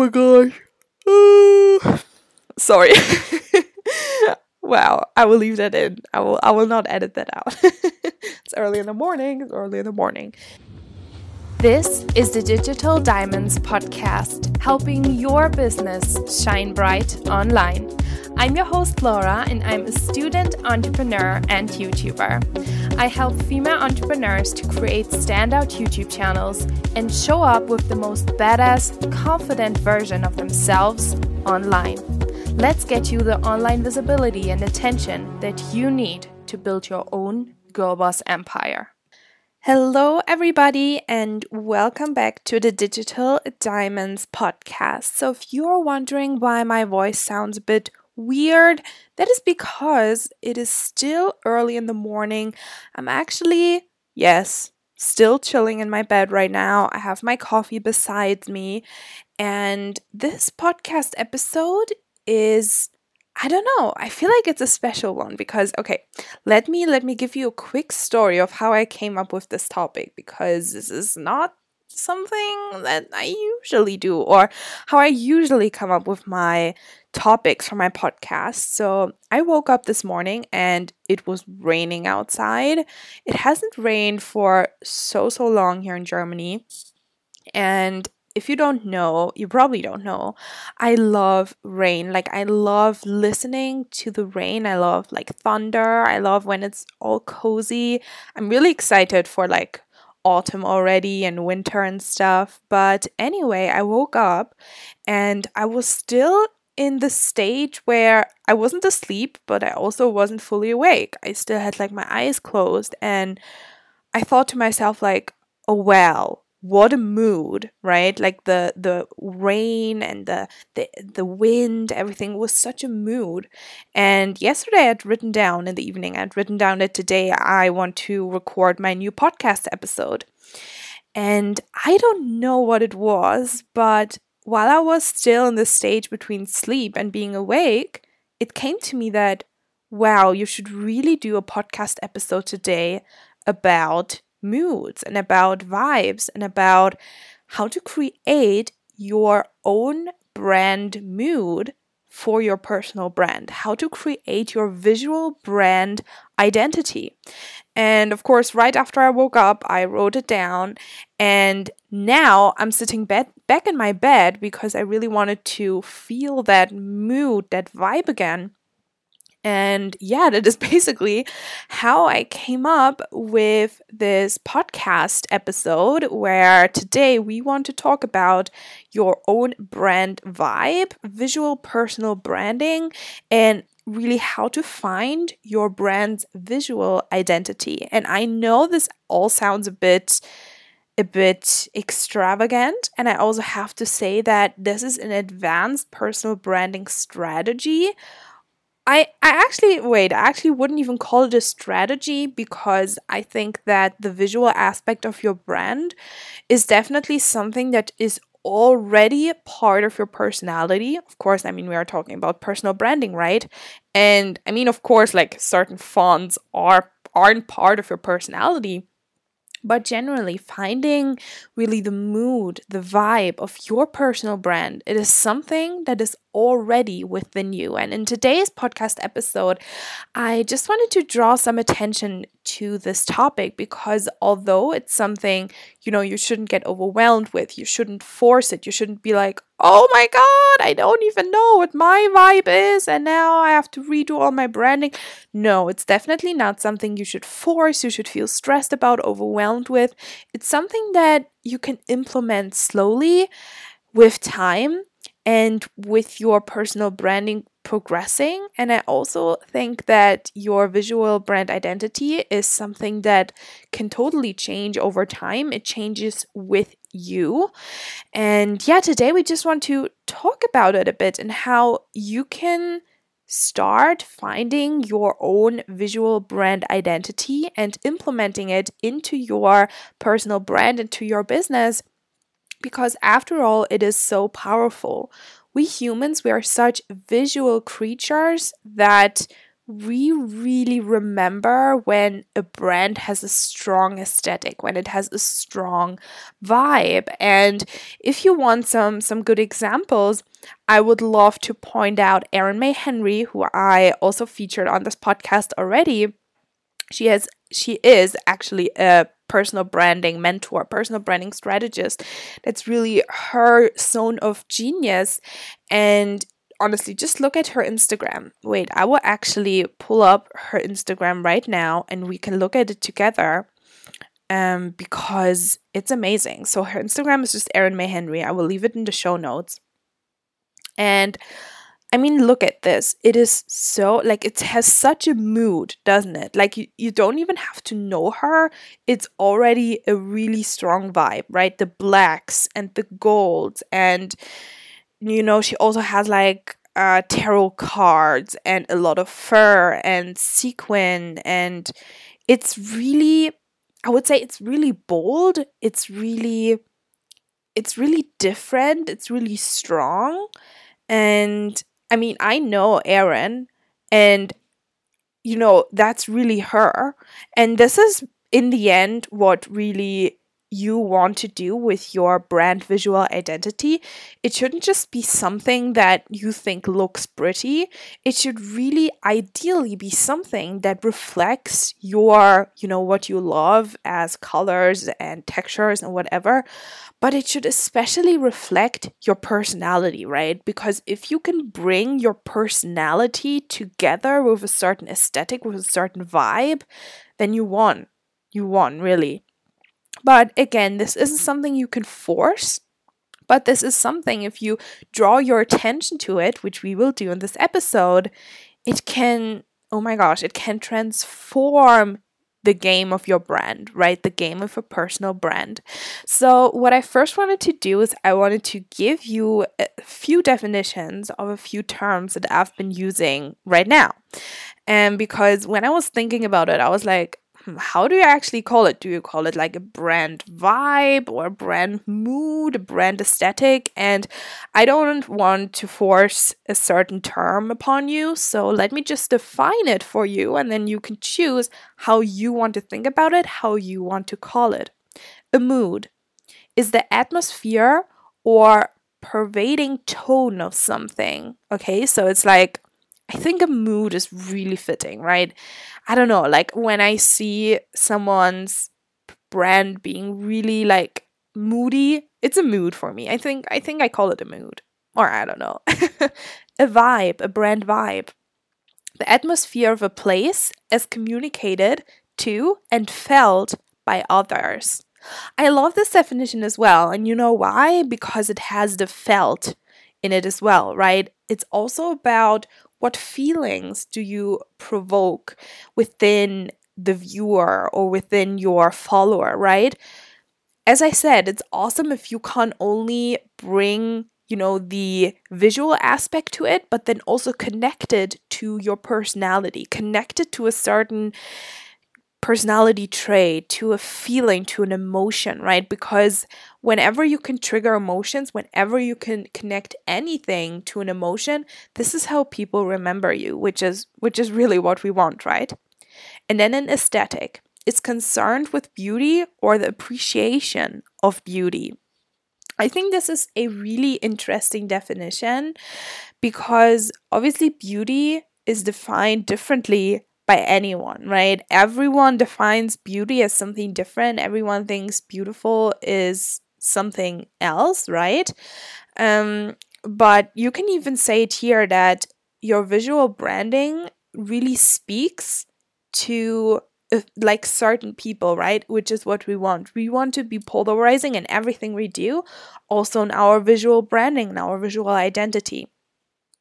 my gosh. Sorry. wow, I will leave that in. I will I will not edit that out. it's early in the morning. It's early in the morning. This is the Digital Diamonds podcast, helping your business shine bright online. I'm your host, Laura, and I'm a student, entrepreneur, and YouTuber. I help female entrepreneurs to create standout YouTube channels and show up with the most badass, confident version of themselves online. Let's get you the online visibility and attention that you need to build your own girl boss empire. Hello, everybody, and welcome back to the Digital Diamonds podcast. So, if you are wondering why my voice sounds a bit weird, that is because it is still early in the morning. I'm actually, yes, still chilling in my bed right now. I have my coffee beside me, and this podcast episode is I don't know. I feel like it's a special one because okay, let me let me give you a quick story of how I came up with this topic because this is not something that I usually do or how I usually come up with my topics for my podcast. So, I woke up this morning and it was raining outside. It hasn't rained for so so long here in Germany. And if you don't know, you probably don't know, I love rain. Like, I love listening to the rain. I love like thunder. I love when it's all cozy. I'm really excited for like autumn already and winter and stuff. But anyway, I woke up and I was still in the stage where I wasn't asleep, but I also wasn't fully awake. I still had like my eyes closed and I thought to myself like, "Oh well, what a mood right? Like the the rain and the the the wind everything was such a mood. And yesterday i'd written down in the evening i'd written down that today i want to record my new podcast episode. And i don't know what it was but while i was still in the stage between sleep and being awake it came to me that wow you should really do a podcast episode today about moods and about vibes and about how to create your own brand mood for your personal brand, how to create your visual brand identity. And of course, right after I woke up, I wrote it down. And now I'm sitting bed- back in my bed because I really wanted to feel that mood, that vibe again. And yeah, that is basically how I came up with this podcast episode where today we want to talk about your own brand vibe, visual personal branding, and really how to find your brand's visual identity. And I know this all sounds a bit a bit extravagant and I also have to say that this is an advanced personal branding strategy I, I actually wait, I actually wouldn't even call it a strategy because I think that the visual aspect of your brand is definitely something that is already part of your personality. Of course, I mean we are talking about personal branding, right? And I mean of course like certain fonts are aren't part of your personality, but generally finding really the mood the vibe of your personal brand it is something that is already within you. And in today's podcast episode i just wanted to draw some attention to this topic because although it's something you know you shouldn't get overwhelmed with you shouldn't force it you shouldn't be like oh my god i don't even know what my vibe is and now i have to redo all my branding. No it's definitely not something you should force you should feel stressed about overwhelmed with. It's something that you can implement slowly with time and with your personal branding progressing. And I also think that your visual brand identity is something that can totally change over time. It changes with you. And yeah, today we just want to talk about it a bit and how you can start finding your own visual brand identity and implementing it into your personal brand, into your business. Because after all, it is so powerful we humans, we are such visual creatures that we really remember when a brand has a strong aesthetic, when it has a strong vibe. And if you want some some good examples, I would love to point out Erin May Henry, who I also featured on this podcast already. She has she is actually a personal branding mentor, personal branding strategist. That's really her zone of genius. And honestly, just look at her Instagram. Wait, I will actually pull up her Instagram right now and we can look at it together um, because it's amazing. So her Instagram is just Erin May Henry. I will leave it in the show notes. And I mean, look at this. It is so, like, it has such a mood, doesn't it? Like, you, you don't even have to know her. It's already a really strong vibe, right? The blacks and the golds and you know, she also has like uh, tarot cards and a lot of fur and sequin, and it's really, I would say, it's really bold. It's really, it's really different. It's really strong, and I mean, I know Erin, and you know that's really her, and this is in the end what really you want to do with your brand visual identity. It shouldn't just be something that you think looks pretty. It should really ideally be something that reflects your, you know, what you love as colors and textures and whatever. But it should especially reflect your personality, right? Because if you can bring your personality together with a certain aesthetic, with a certain vibe, then you won. You won, really. But again, this isn't something you can force. But this is something, if you draw your attention to it, which we will do in this episode, it can, oh my gosh, it can transform the game of your brand, right? The game of a personal brand. So, what I first wanted to do is I wanted to give you a few definitions of a few terms that I've been using right now. And because when I was thinking about it, I was like, how do you actually call it? Do you call it like a brand vibe or brand mood, brand aesthetic? And I don't want to force a certain term upon you, so let me just define it for you, and then you can choose how you want to think about it, how you want to call it. A mood is the atmosphere or pervading tone of something. Okay, so it's like I think a mood is really fitting, right? I don't know, like when I see someone's brand being really like moody, it's a mood for me. I think I think I call it a mood. Or I don't know. a vibe, a brand vibe. The atmosphere of a place as communicated to and felt by others. I love this definition as well, and you know why? Because it has the felt in it as well, right? It's also about what feelings do you provoke within the viewer or within your follower, right? As I said, it's awesome if you can only bring, you know, the visual aspect to it, but then also connect it to your personality, connect it to a certain personality trait, to a feeling, to an emotion, right? Because whenever you can trigger emotions, whenever you can connect anything to an emotion, this is how people remember you, which is which is really what we want, right? And then an aesthetic. It's concerned with beauty or the appreciation of beauty. I think this is a really interesting definition because obviously beauty is defined differently by anyone, right? Everyone defines beauty as something different. Everyone thinks beautiful is something else, right? Um, but you can even say it here that your visual branding really speaks to uh, like certain people, right? Which is what we want. We want to be polarizing in everything we do, also in our visual branding, in our visual identity.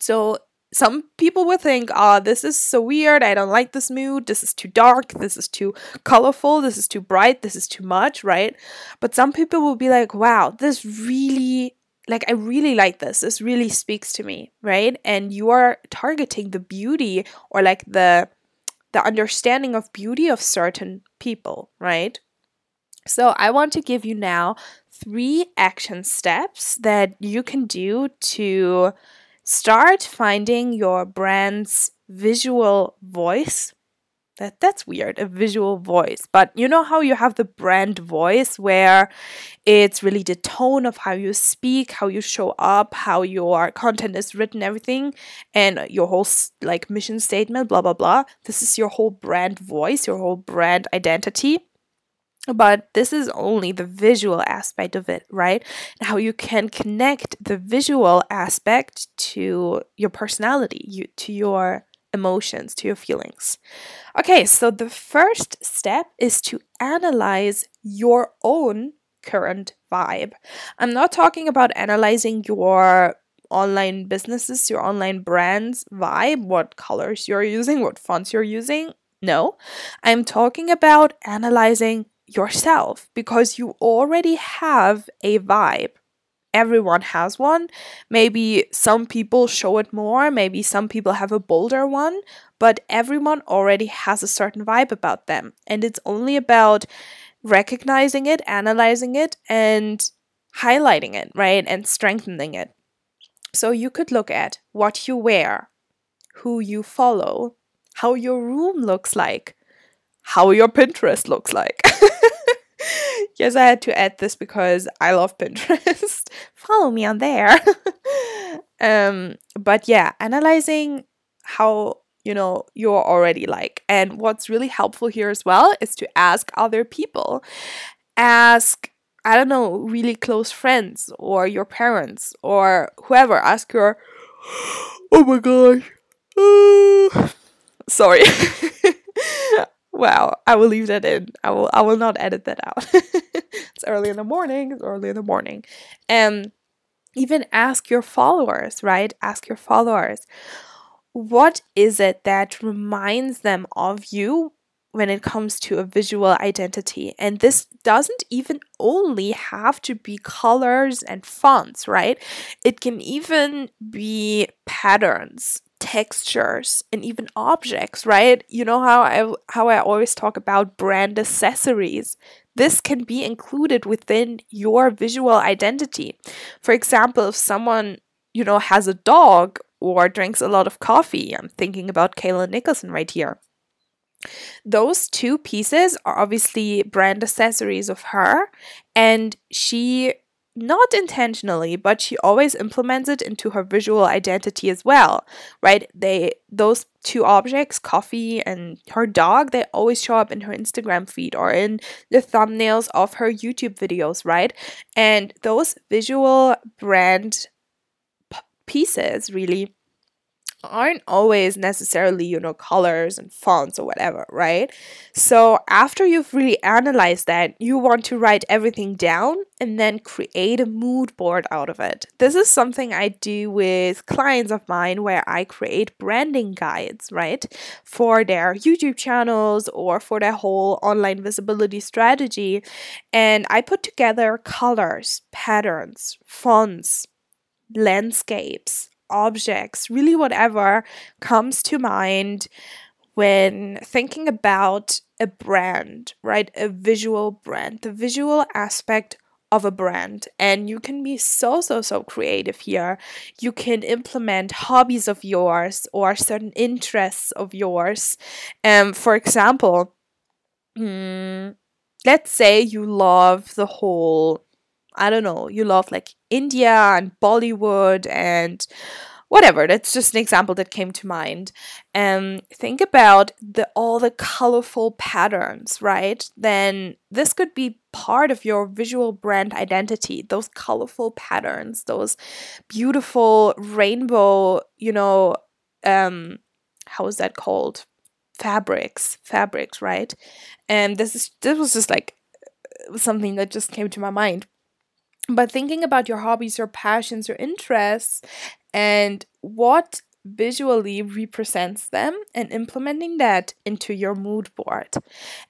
So some people will think, oh, this is so weird. I don't like this mood. This is too dark. This is too colorful. This is too bright. This is too much, right? But some people will be like, wow, this really, like, I really like this. This really speaks to me, right? And you are targeting the beauty or like the, the understanding of beauty of certain people, right? So I want to give you now three action steps that you can do to start finding your brand's visual voice. That that's weird a visual voice. But you know how you have the brand voice where it's really the tone of how you speak how you show up how your content is written everything and your whole like mission statement blah blah blah. This is your whole brand voice your whole brand identity but this is only the visual aspect of it, right? How you can connect the visual aspect to your personality, you, to your emotions, to your feelings. Okay, so the first step is to analyze your own current vibe. I'm not talking about analyzing your online businesses, your online brands vibe, what colors you're using, what fonts you're using. No, I'm talking about analyzing yourself because you already have a vibe everyone has one. Maybe some people show it more, maybe some people have a bolder one, but everyone already has a certain vibe about them. And it's only about recognizing it, analyzing it, and highlighting it, right? And strengthening it. So you could look at what you wear, who you follow, how your room looks like, how your Pinterest looks like. yes, I had to add this because I love Pinterest. Follow me on there. um, but yeah, analyzing how you know you're already like, and what's really helpful here as well is to ask other people. Ask I don't know, really close friends or your parents or whoever. Ask your, oh my gosh, sorry. Wow, I will leave that in. I will I will not edit that out. it's early in the morning, it's early in the morning. And even ask your followers, right? Ask your followers. What is it that reminds them of you when it comes to a visual identity. And this doesn't even only have to be colors and fonts, right? It can even be patterns, textures and even objects right? You know how i how i always talk about brand accessories. This can be included within your visual identity. For example if someone you know has a dog or drinks a lot of coffee i'm thinking about kayla nicholson right here. Those two pieces are obviously brand accessories of her and she not intentionally, but she always implements it into her visual identity as well, right? They those two objects, coffee and her dog, they always show up in her Instagram feed or in the thumbnails of her YouTube videos, right? And those visual brand p- pieces really aren't always necessarily, you know, colors and fonts or whatever, right? So after you've really analyzed that, you want to write everything down and then create a mood board out of it. This is something I do with clients of mine where I create branding guides, right? For their YouTube channels or for their whole online visibility strategy. And I put together colors, patterns, fonts, landscapes, objects, really whatever comes to mind when thinking about a brand, right? A visual brand, the visual aspect of a brand. And you can be so, so, so creative here. You can implement hobbies of yours or certain interests of yours. Um, for example, mm, let's say you love the whole I don't know, you love like India and Bollywood and whatever. That's just an example that came to mind. Um think about the all the colorful patterns right? Then this could be part of your visual brand identity those colorful patterns those beautiful rainbow you know um how is that called? Fabrics fabrics right? And this is this was just like something that just came to my mind but thinking about your hobbies, your passions, your interests, and what visually represents them and implementing that into your mood board.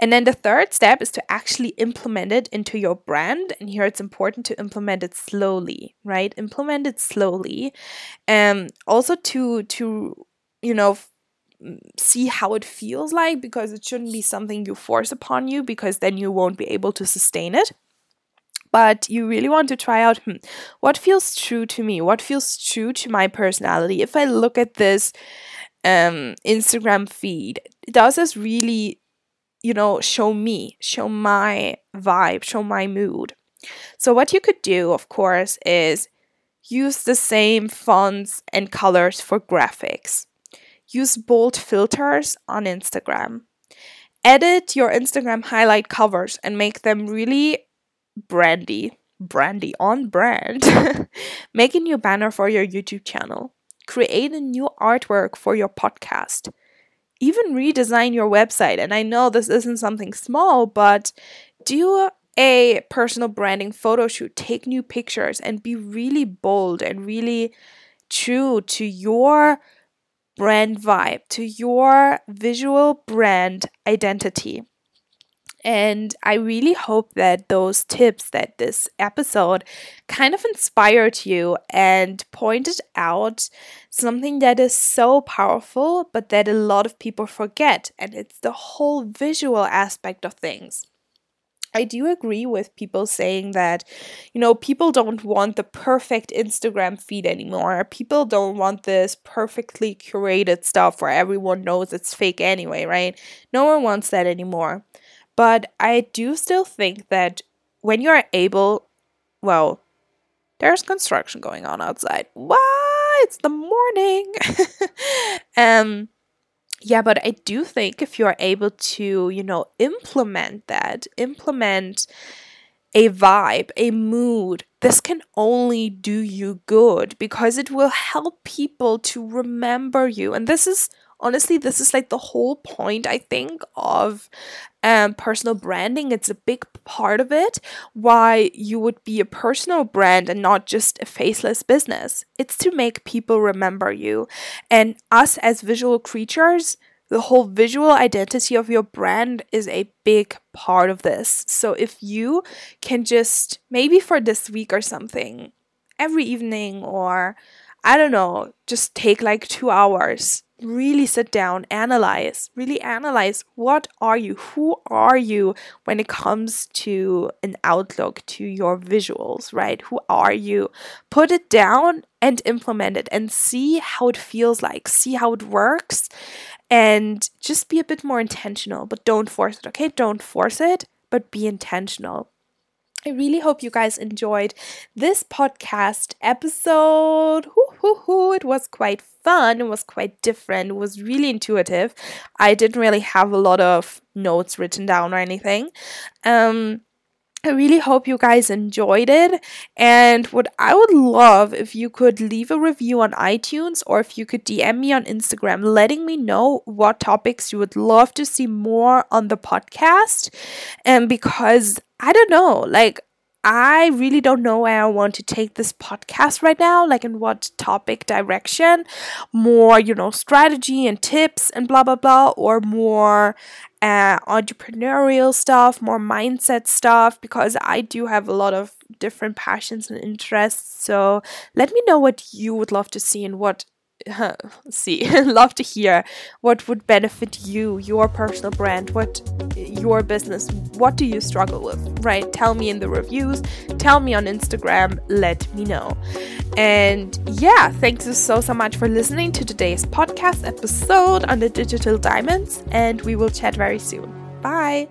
And then the third step is to actually implement it into your brand. And here it's important to implement it slowly, right? Implement it slowly. And um, also to to you know see how it feels like because it shouldn't be something you force upon you because then you won't be able to sustain it but you really want to try out hmm, what feels true to me, what feels true to my personality. If I look at this um, Instagram feed, does this really, you know, show me, show my vibe, show my mood? So, what you could do, of course, is use the same fonts and colors for graphics. Use bold filters on Instagram. Edit your Instagram highlight covers and make them really brandy, brandy on brand. Make a new banner for your YouTube channel. Create a new artwork for your podcast. Even redesign your website. And I know this isn't something small, but do a personal branding photo shoot. Take new pictures and be really bold and really true to your brand vibe, to your visual brand identity. And I really hope that those tips that this episode kind of inspired you and pointed out something that is so powerful, but that a lot of people forget. And it's the whole visual aspect of things. I do agree with people saying that, you know, people don't want the perfect Instagram feed anymore. People don't want this perfectly curated stuff where everyone knows it's fake anyway, right? No one wants that anymore. But I do still think that when you're able, well, there's construction going on outside. What? It's the morning. um, yeah, but I do think if you're able to, you know, implement that, implement a vibe, a mood, this can only do you good because it will help people to remember you. And this is honestly, this is like the whole point, I think, of um, personal branding. It's a big part of it. Why you would be a personal brand and not just a faceless business. It's to make people remember you. And us as visual creatures, the whole visual identity of your brand is a big part of this. So if you can just, maybe for this week or something, every evening or I don't know, just take like two hours really sit down, analyze, really analyze what are you, who are you when it comes to an outlook to your visuals, right? Who are you? Put it down and implement it and see how it feels like, see how it works, and just be a bit more intentional, but don't force it, okay? Don't force it, but be intentional. I really hope you guys enjoyed this podcast episode. It was quite fun. It was quite different. It was really intuitive. I didn't really have a lot of notes written down or anything. Um, I really hope you guys enjoyed it. And what I would love if you could leave a review on iTunes or if you could DM me on Instagram, letting me know what topics you would love to see more on the podcast. And because I don't know, like I really don't know where I want to take this podcast right now, like in what topic direction. More, you know, strategy and tips and blah, blah, blah, or more uh, entrepreneurial stuff, more mindset stuff, because I do have a lot of different passions and interests. So let me know what you would love to see and what see love to hear what would benefit you your personal brand what your business what do you struggle with right? Tell me in the reviews tell me on instagram let me know. And yeah thanks so so much for listening to today's podcast episode on the digital diamonds and we will chat very soon. Bye